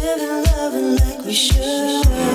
Living, loving like we should.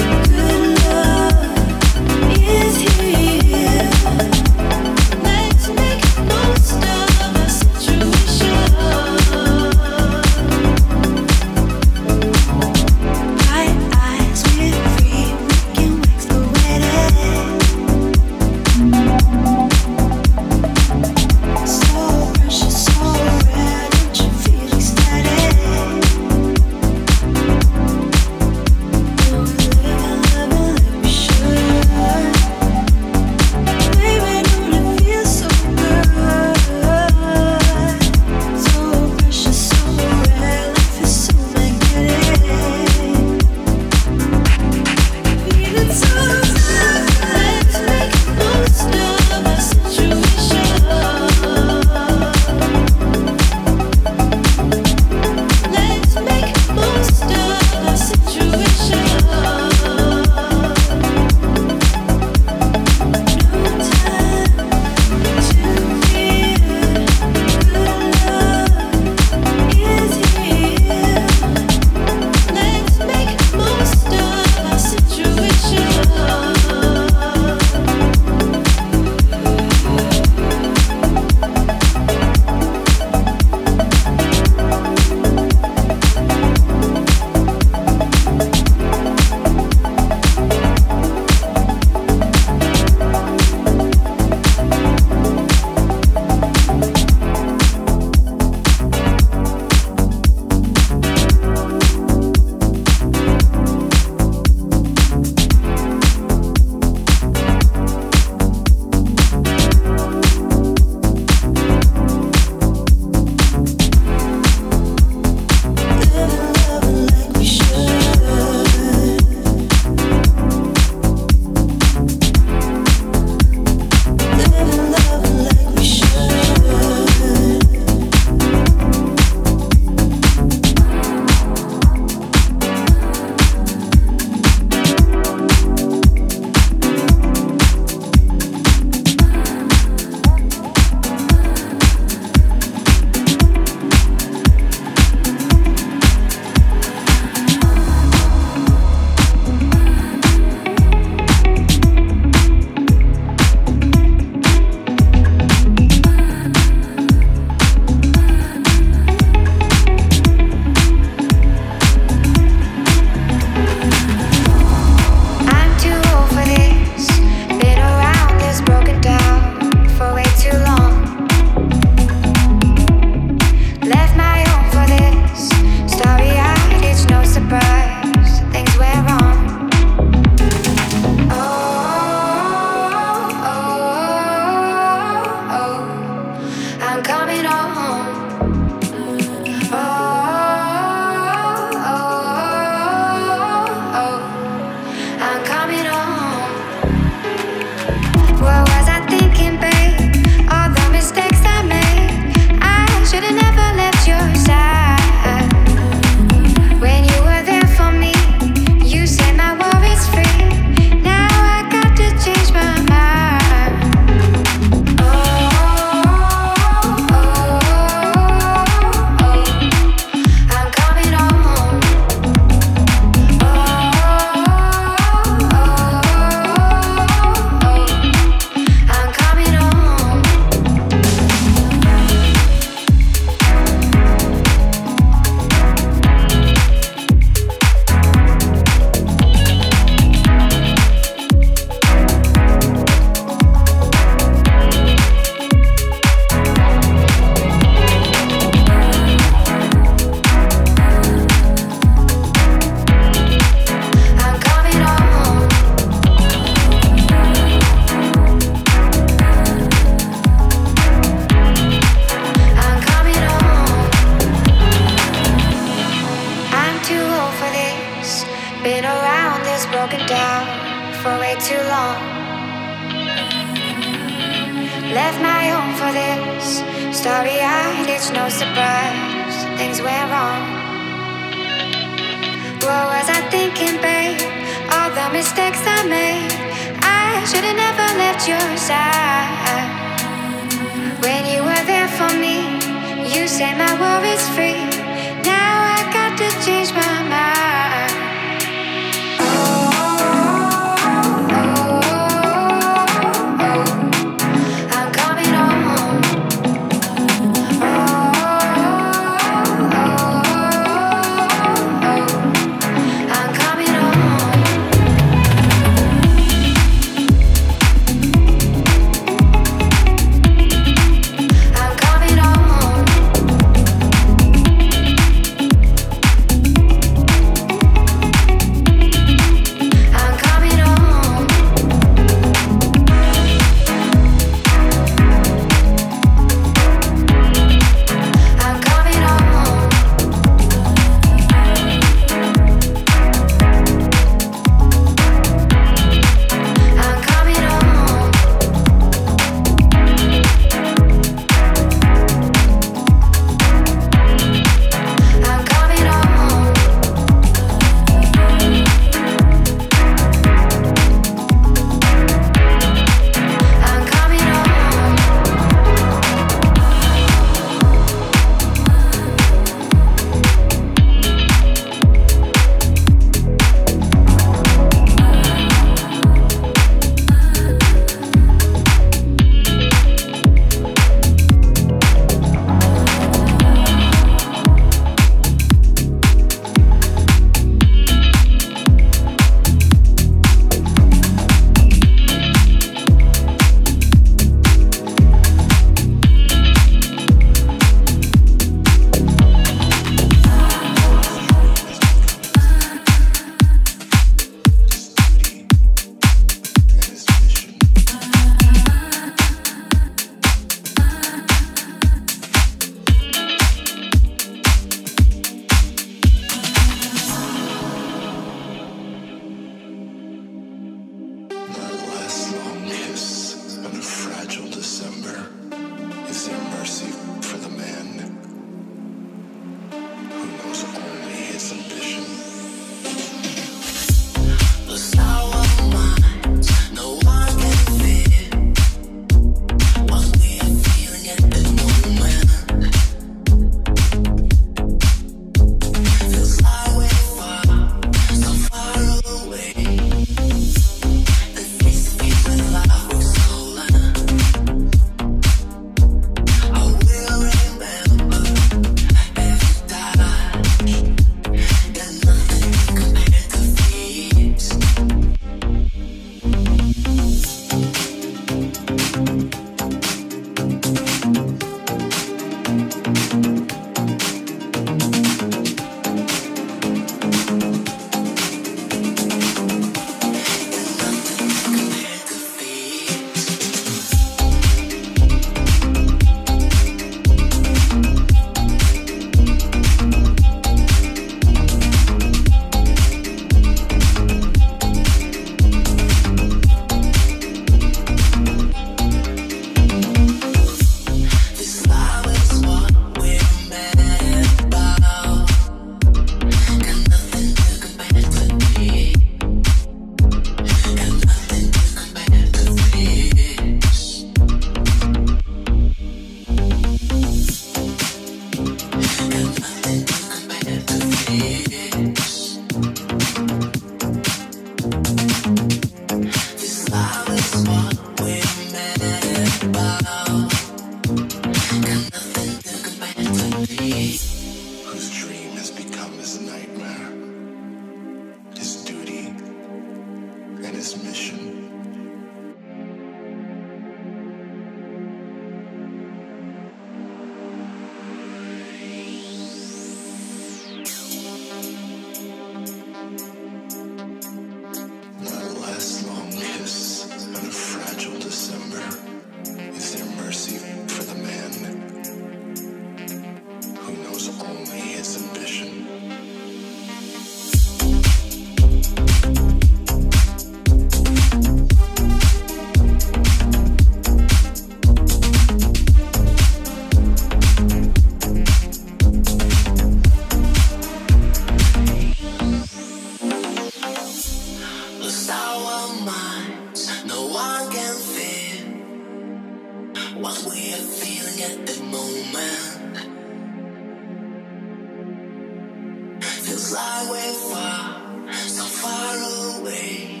Like far, so far away.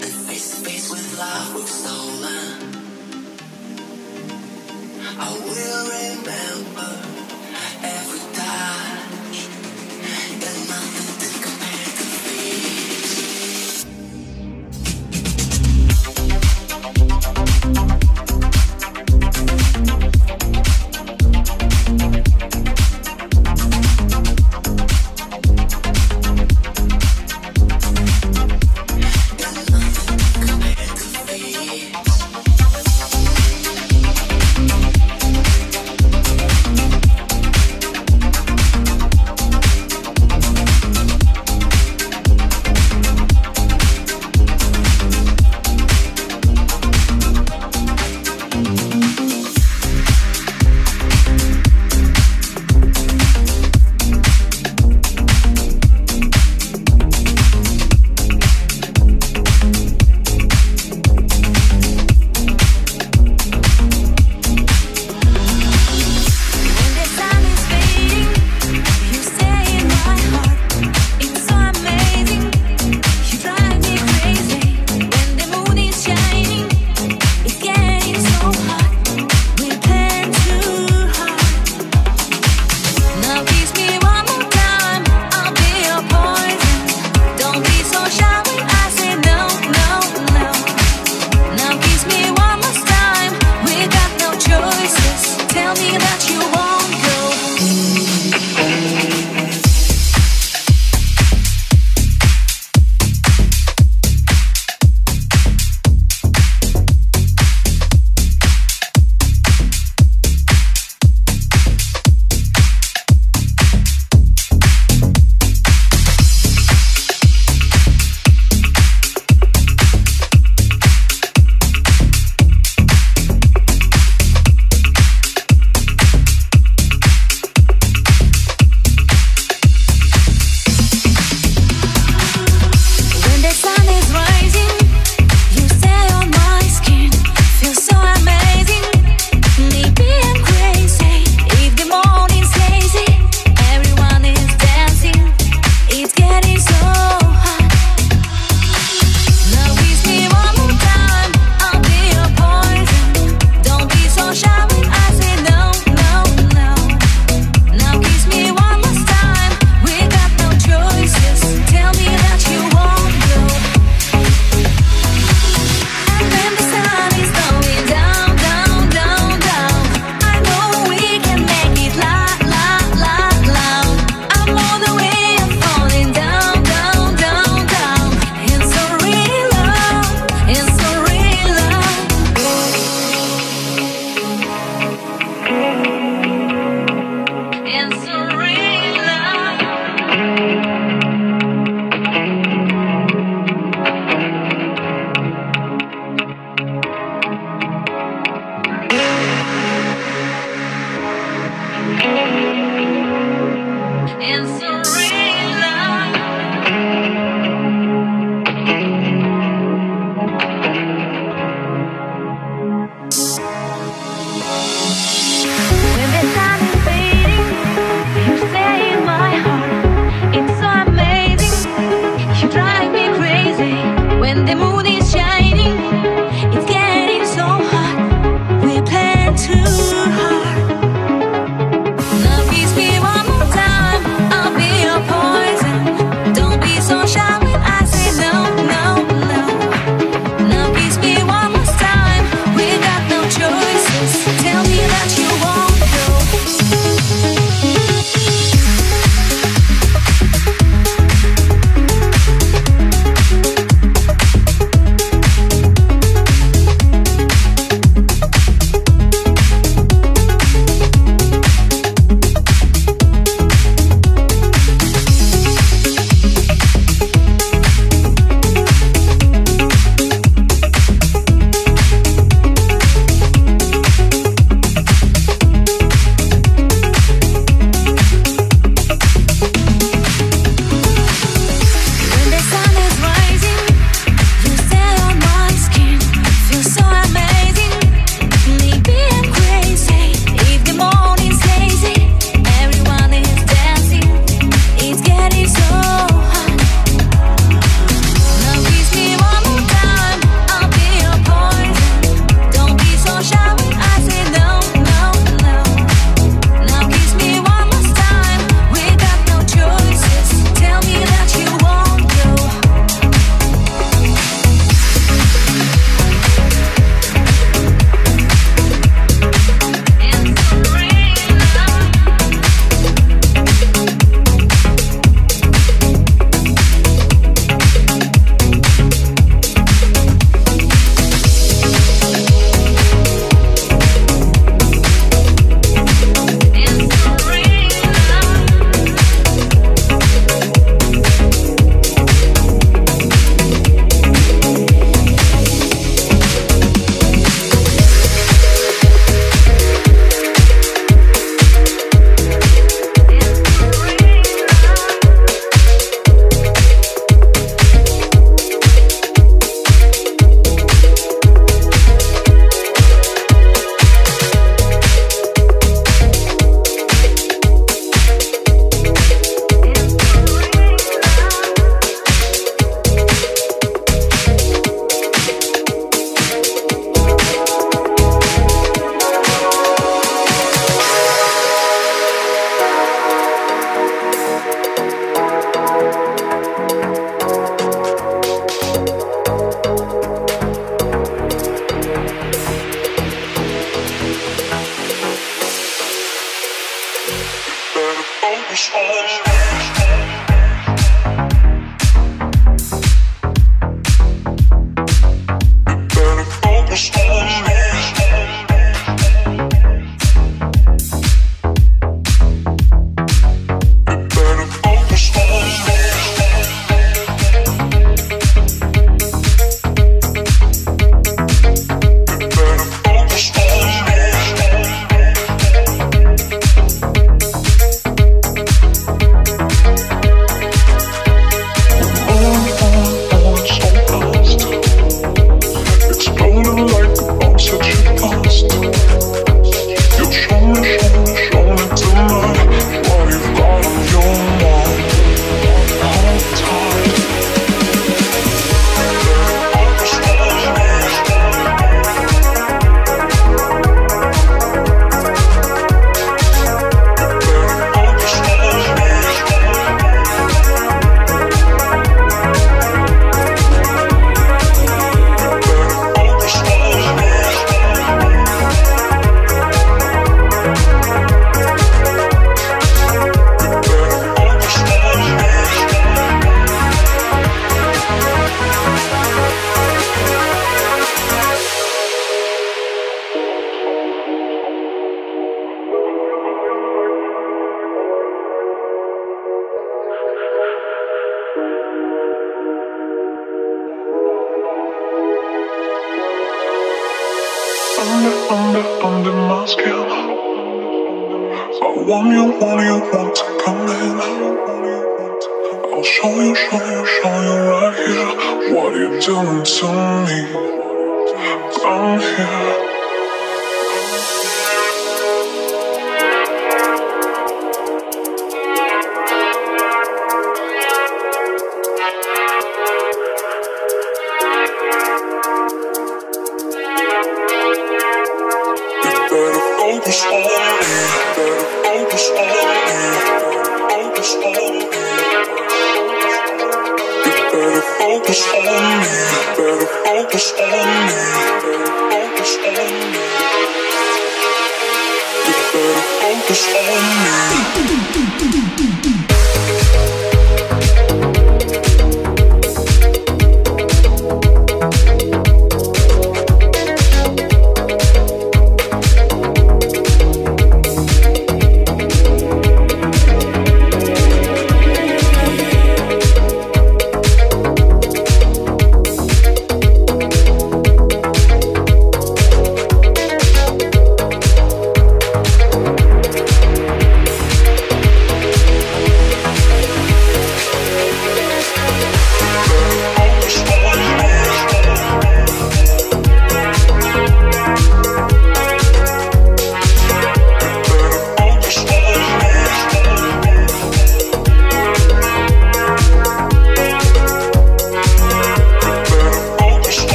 And face to face with love we've stolen. I will remember Show you, show you, show you right here what you're doing to me. I'm here.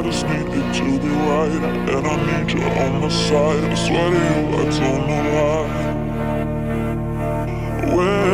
I just need you to be right, and I need you on my side. I swear to you, I don't know why. Where,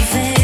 even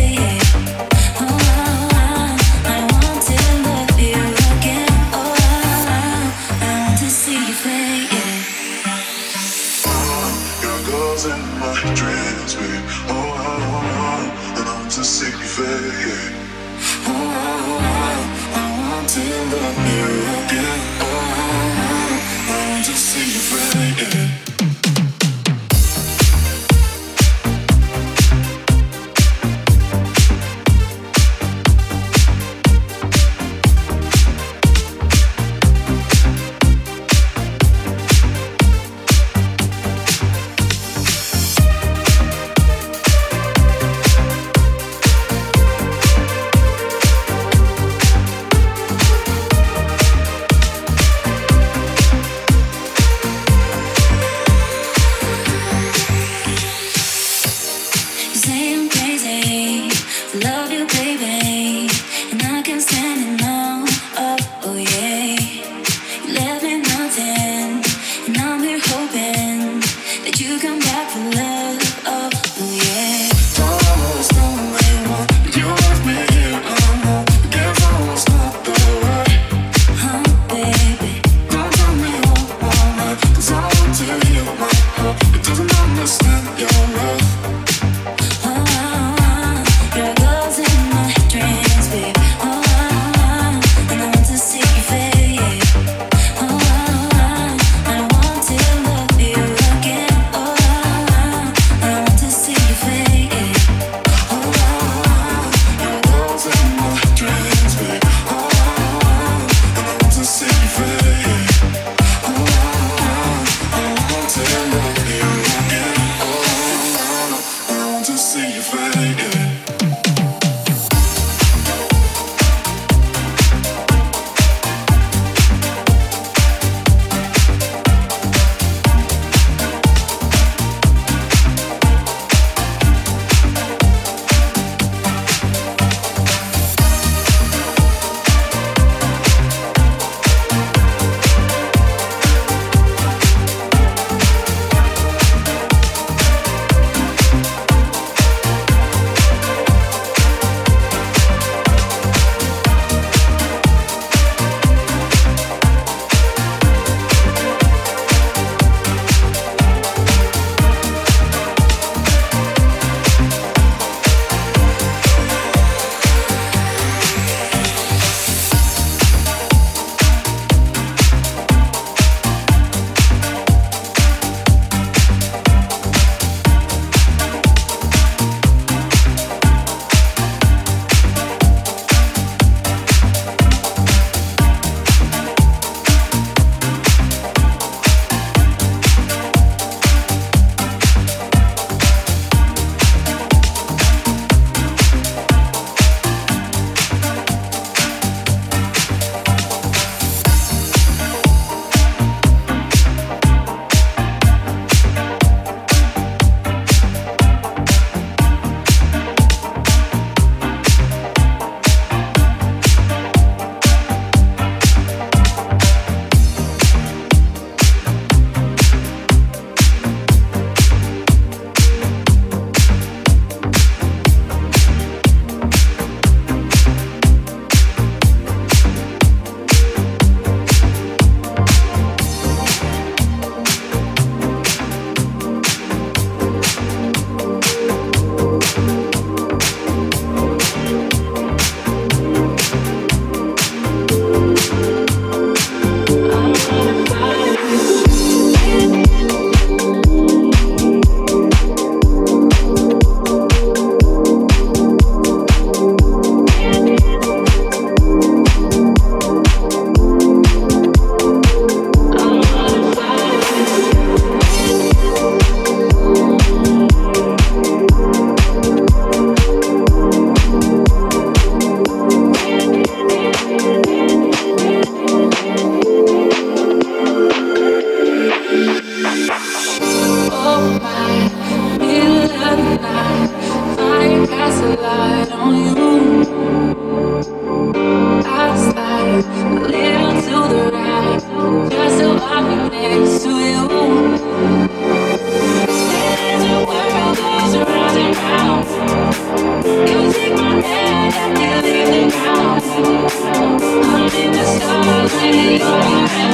Thank you.